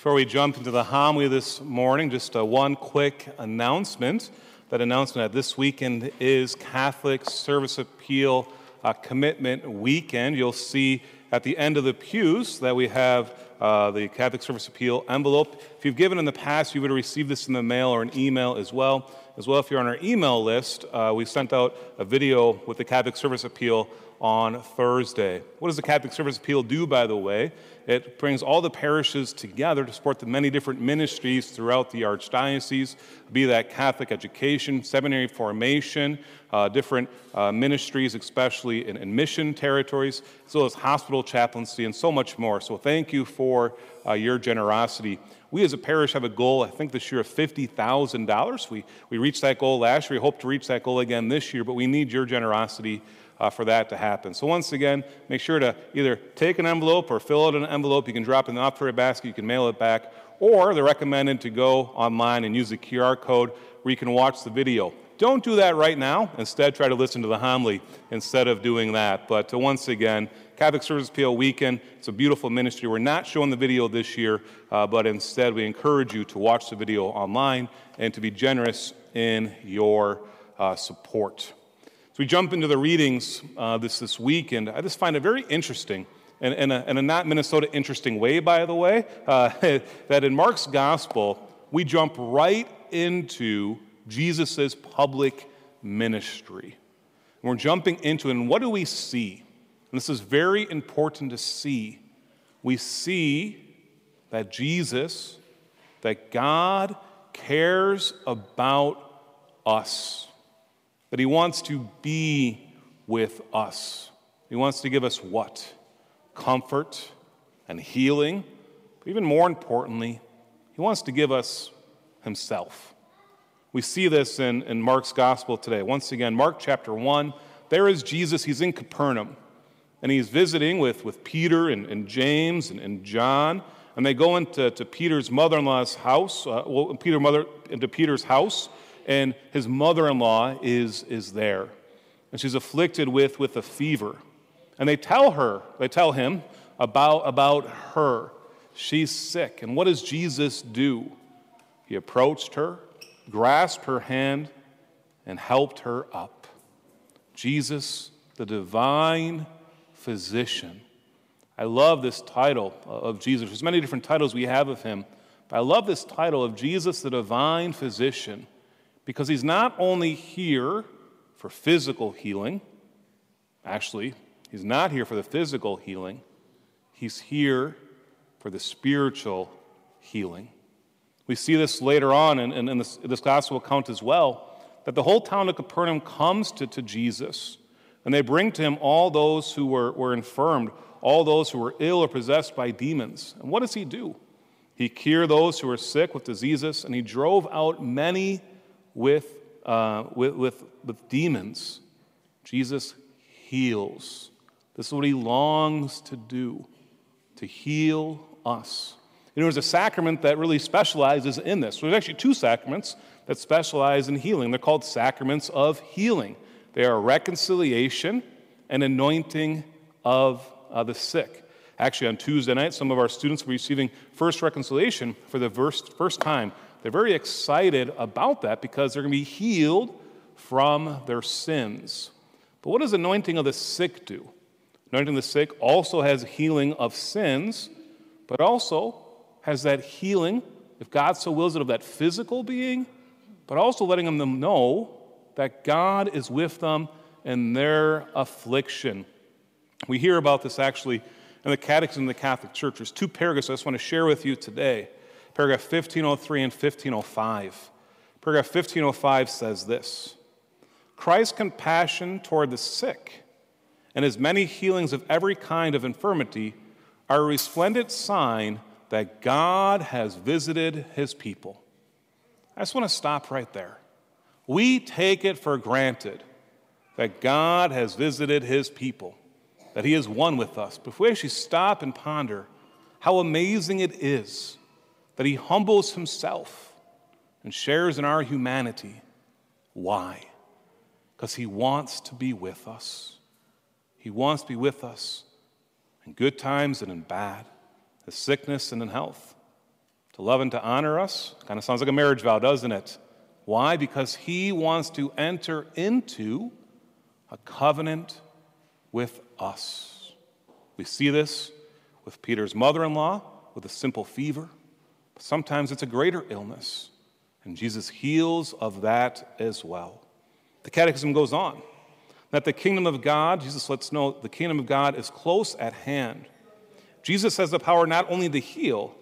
Before we jump into the homily this morning, just uh, one quick announcement. That announcement that this weekend is Catholic Service Appeal uh, Commitment Weekend. You'll see at the end of the pews that we have uh, the Catholic Service Appeal envelope. If you've given in the past, you would have received this in the mail or an email as well. As well, if you're on our email list, uh, we sent out a video with the Catholic Service Appeal on Thursday. What does the Catholic Service Appeal do, by the way? It brings all the parishes together to support the many different ministries throughout the Archdiocese, be that Catholic education, seminary formation, uh, different uh, ministries, especially in, in, mission territories, as well as hospital chaplaincy, and so much more. So, thank you for uh, your generosity. We as a parish have a goal, I think this year, of $50,000. We, we reached that goal last year. We hope to reach that goal again this year, but we need your generosity uh, for that to happen. So, once again, make sure to either take an envelope or fill out an envelope. You can drop it in the offertory basket, you can mail it back, or they're recommended to go online and use the QR code where you can watch the video. Don't do that right now. Instead, try to listen to the homily instead of doing that. But uh, once again, Catholic Service Appeal Weekend, it's a beautiful ministry. We're not showing the video this year, uh, but instead, we encourage you to watch the video online and to be generous in your uh, support we jump into the readings uh, this, this week, and I just find it very interesting, and in in a not Minnesota interesting way, by the way, uh, that in Mark's gospel, we jump right into Jesus' public ministry. And we're jumping into it, and what do we see? And this is very important to see. We see that Jesus, that God cares about us that He wants to be with us. He wants to give us what? Comfort and healing. But even more importantly, He wants to give us Himself. We see this in, in Mark's gospel today. Once again, Mark chapter 1, there is Jesus. He's in Capernaum. And he's visiting with, with Peter and, and James and, and John. And they go into to Peter's mother in law's house, uh, well, Peter mother, into Peter's house and his mother in law is, is there. And she's afflicted with, with a fever. And they tell her, they tell him about, about her. She's sick. And what does Jesus do? He approached her, grasped her hand, and helped her up. Jesus, the divine physician. I love this title of Jesus. There's many different titles we have of him, but I love this title of Jesus, the divine physician because he's not only here for physical healing, actually, he's not here for the physical healing, he's here for the spiritual healing. We see this later on in, this, this, gospel account as well, that the whole town of Capernaum comes to, to Jesus, and they bring to him all those who were, were infirmed, all those who were ill or possessed by demons. And what does he do? He cured those who were sick with diseases, and he drove out many with, uh, with, with, with demons, Jesus heals. This is what he longs to do, to heal us. Know, there's a sacrament that really specializes in this. There's actually two sacraments that specialize in healing. They're called sacraments of healing. They are reconciliation and anointing of uh, the sick. Actually, on Tuesday night, some of our students were receiving first reconciliation for the first, first time they're very excited about that because they're going to be healed from their sins. But what does anointing of the sick do? Anointing the sick also has healing of sins, but also has that healing, if God so wills it, of that physical being, but also letting them know that God is with them in their affliction. We hear about this actually in the Catechism of the Catholic Church. There's two paragraphs I just want to share with you today paragraph 1503 and 1505. Paragraph 1505 says this Christ's compassion toward the sick and his many healings of every kind of infirmity are a resplendent sign that God has visited his people. I just want to stop right there. We take it for granted that God has visited his people, that he is one with us. But if we actually stop and ponder how amazing it is that he humbles himself and shares in our humanity. Why? Because he wants to be with us. He wants to be with us in good times and in bad, in sickness and in health. to love and to honor us. Kind of sounds like a marriage vow, doesn't it? Why? Because he wants to enter into a covenant with us. We see this with Peter's mother in law with a simple fever. Sometimes it's a greater illness, and Jesus heals of that as well. The Catechism goes on that the kingdom of God, Jesus lets know the kingdom of God is close at hand. Jesus has the power not only to heal,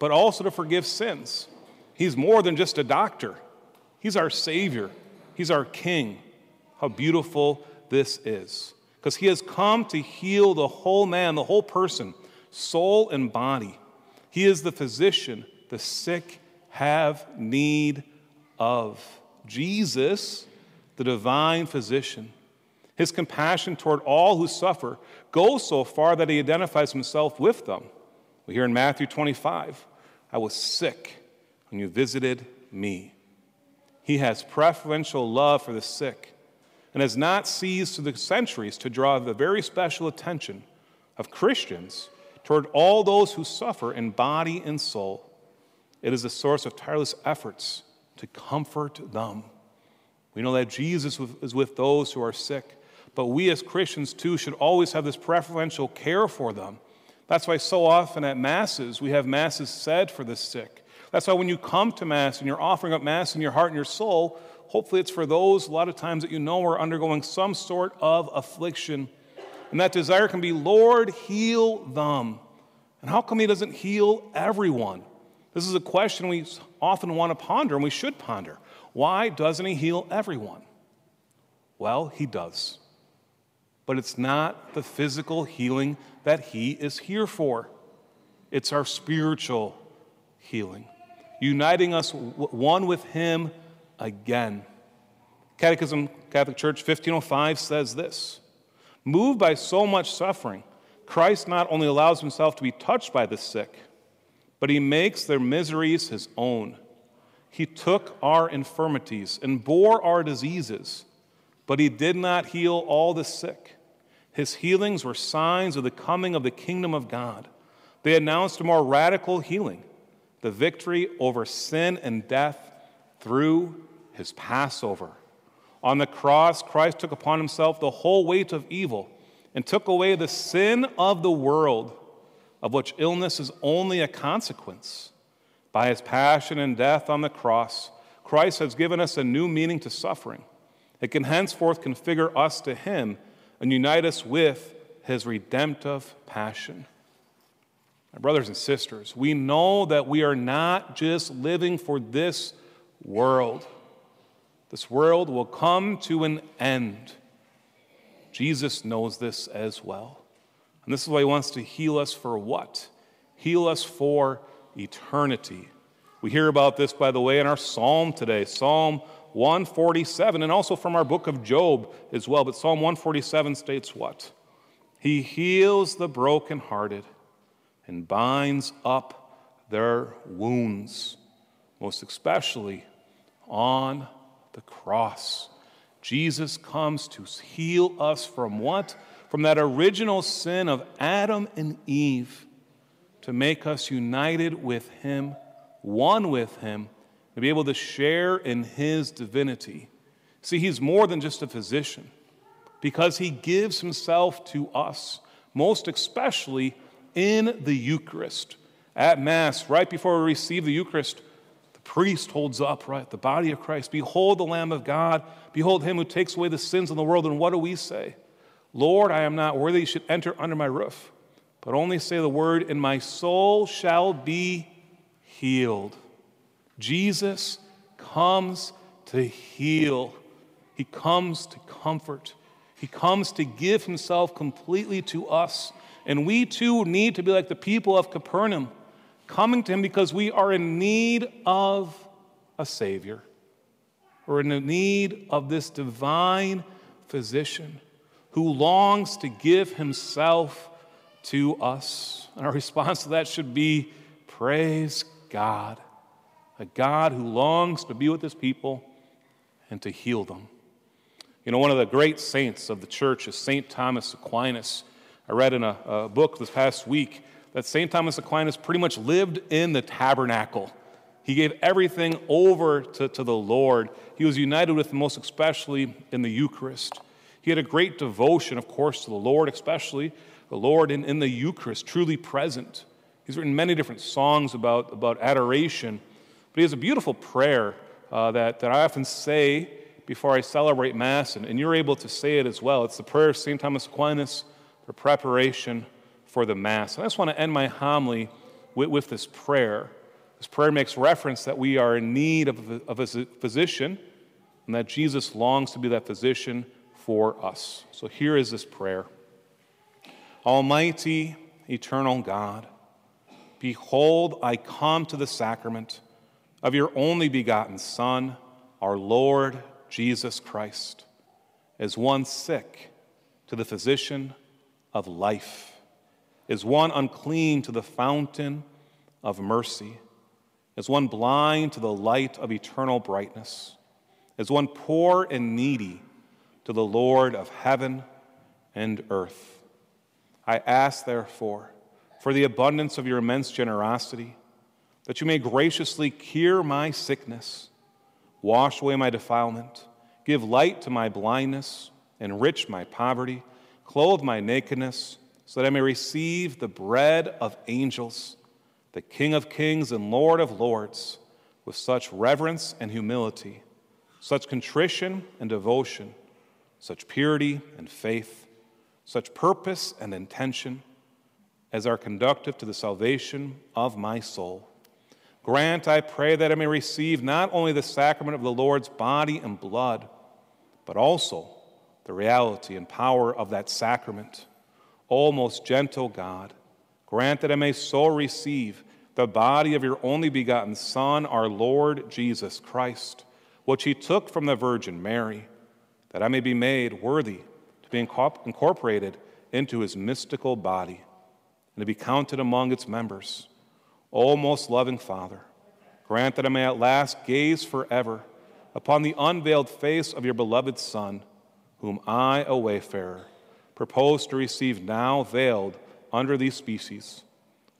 but also to forgive sins. He's more than just a doctor, He's our Savior, He's our King. How beautiful this is. Because He has come to heal the whole man, the whole person, soul and body. He is the physician the sick have need of. Jesus, the divine physician. His compassion toward all who suffer goes so far that he identifies himself with them. We hear in Matthew 25 I was sick when you visited me. He has preferential love for the sick and has not ceased through the centuries to draw the very special attention of Christians toward all those who suffer in body and soul. It is a source of tireless efforts to comfort them. We know that Jesus is with those who are sick, but we as Christians too should always have this preferential care for them that's why so often at Masses, we have Masses said for the sick. That's why when you come to Mass and you're offering up Mass in your heart and your soul, hopefully it's for those a lot of times that you know are undergoing some sort of affliction. And that desire can be, Lord, heal them. And how come He doesn't heal everyone? This is a question we often want to ponder and we should ponder. Why doesn't He heal everyone? Well, He does. But it's not the physical healing that He is here for. It's our spiritual healing, uniting us one with Him again. Catechism, Catholic Church 1505 says this Moved by so much suffering, Christ not only allows himself to be touched by the sick, but he makes their miseries his own. He took our infirmities and bore our diseases, but he did not heal all the sick. His healings were signs of the coming of the kingdom of God. They announced a more radical healing, the victory over sin and death through his Passover. On the cross, Christ took upon himself the whole weight of evil and took away the sin of the world, of which illness is only a consequence. By his passion and death on the cross, Christ has given us a new meaning to suffering. It can henceforth configure us to him and unite us with his redemptive passion. My brothers and sisters, we know that we are not just living for this world. This world will come to an end. Jesus knows this as well. And this is why he wants to heal us for what? Heal us for eternity. We hear about this, by the way, in our psalm today, Psalm 147, and also from our book of Job as well. But Psalm 147 states what? He heals the brokenhearted and binds up their wounds, most especially on the cross. Jesus comes to heal us from what? From that original sin of Adam and Eve, to make us united with Him, one with Him to be able to share in his divinity. See, he's more than just a physician because he gives himself to us, most especially in the Eucharist. At Mass, right before we receive the Eucharist, the priest holds up, right, the body of Christ. Behold the Lamb of God. Behold him who takes away the sins of the world. And what do we say? Lord, I am not worthy you should enter under my roof, but only say the word, and my soul shall be healed. Jesus comes to heal, He comes to comfort, He comes to give Himself completely to us. And we too need to be like the people of Capernaum, coming to Him because we are in need of a Savior. We're in need of this divine physician who longs to give Himself to us. And our response to that should be praise God a God who longs to be with his people and to heal them. You know, one of the great saints of the church is St. Thomas Aquinas. I read in a, a book this past week that St. Thomas Aquinas pretty much lived in the tabernacle. He gave everything over to, to the Lord. He was united with, most especially in the Eucharist. He had a great devotion, of course, to the Lord, especially the Lord in, in the Eucharist, truly present. He's written many different songs about, about adoration, but he has a beautiful prayer uh, that, that I often say before I celebrate Mass, and, and you're able to say it as well. It's the prayer of St. Thomas Aquinas for preparation for the Mass. And I just want to end my homily with, with this prayer. This prayer makes reference that we are in need of a, of a physician and that Jesus longs to be that physician for us. So here is this prayer Almighty, eternal God, behold, I come to the sacrament of your only begotten Son, our Lord Jesus Christ, as one sick to the physician of life, as one unclean to the fountain of mercy, as one blind to the light of eternal brightness, as one poor and needy to the Lord of heaven and earth. I ask, therefore, for the abundance of your immense generosity, that you may graciously cure my sickness, wash away my defilement, give light to my blindness, enrich my poverty, clothe my nakedness, so that I may receive the bread of angels, the King of kings and Lord of lords, with such reverence and humility, such contrition and devotion, such purity and faith, such purpose and intention as are conductive to the salvation of my soul. Grant, I pray, that I may receive not only the sacrament of the Lord's body and blood, but also the reality and power of that sacrament. O most gentle God, grant that I may so receive the body of your only begotten Son, our Lord Jesus Christ, which he took from the Virgin Mary, that I may be made worthy to be incorporated into his mystical body and to be counted among its members. O most loving Father, grant that I may at last gaze forever upon the unveiled face of your beloved Son, whom I, a wayfarer, propose to receive now veiled under these species,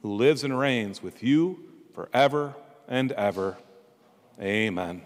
who lives and reigns with you forever and ever. Amen.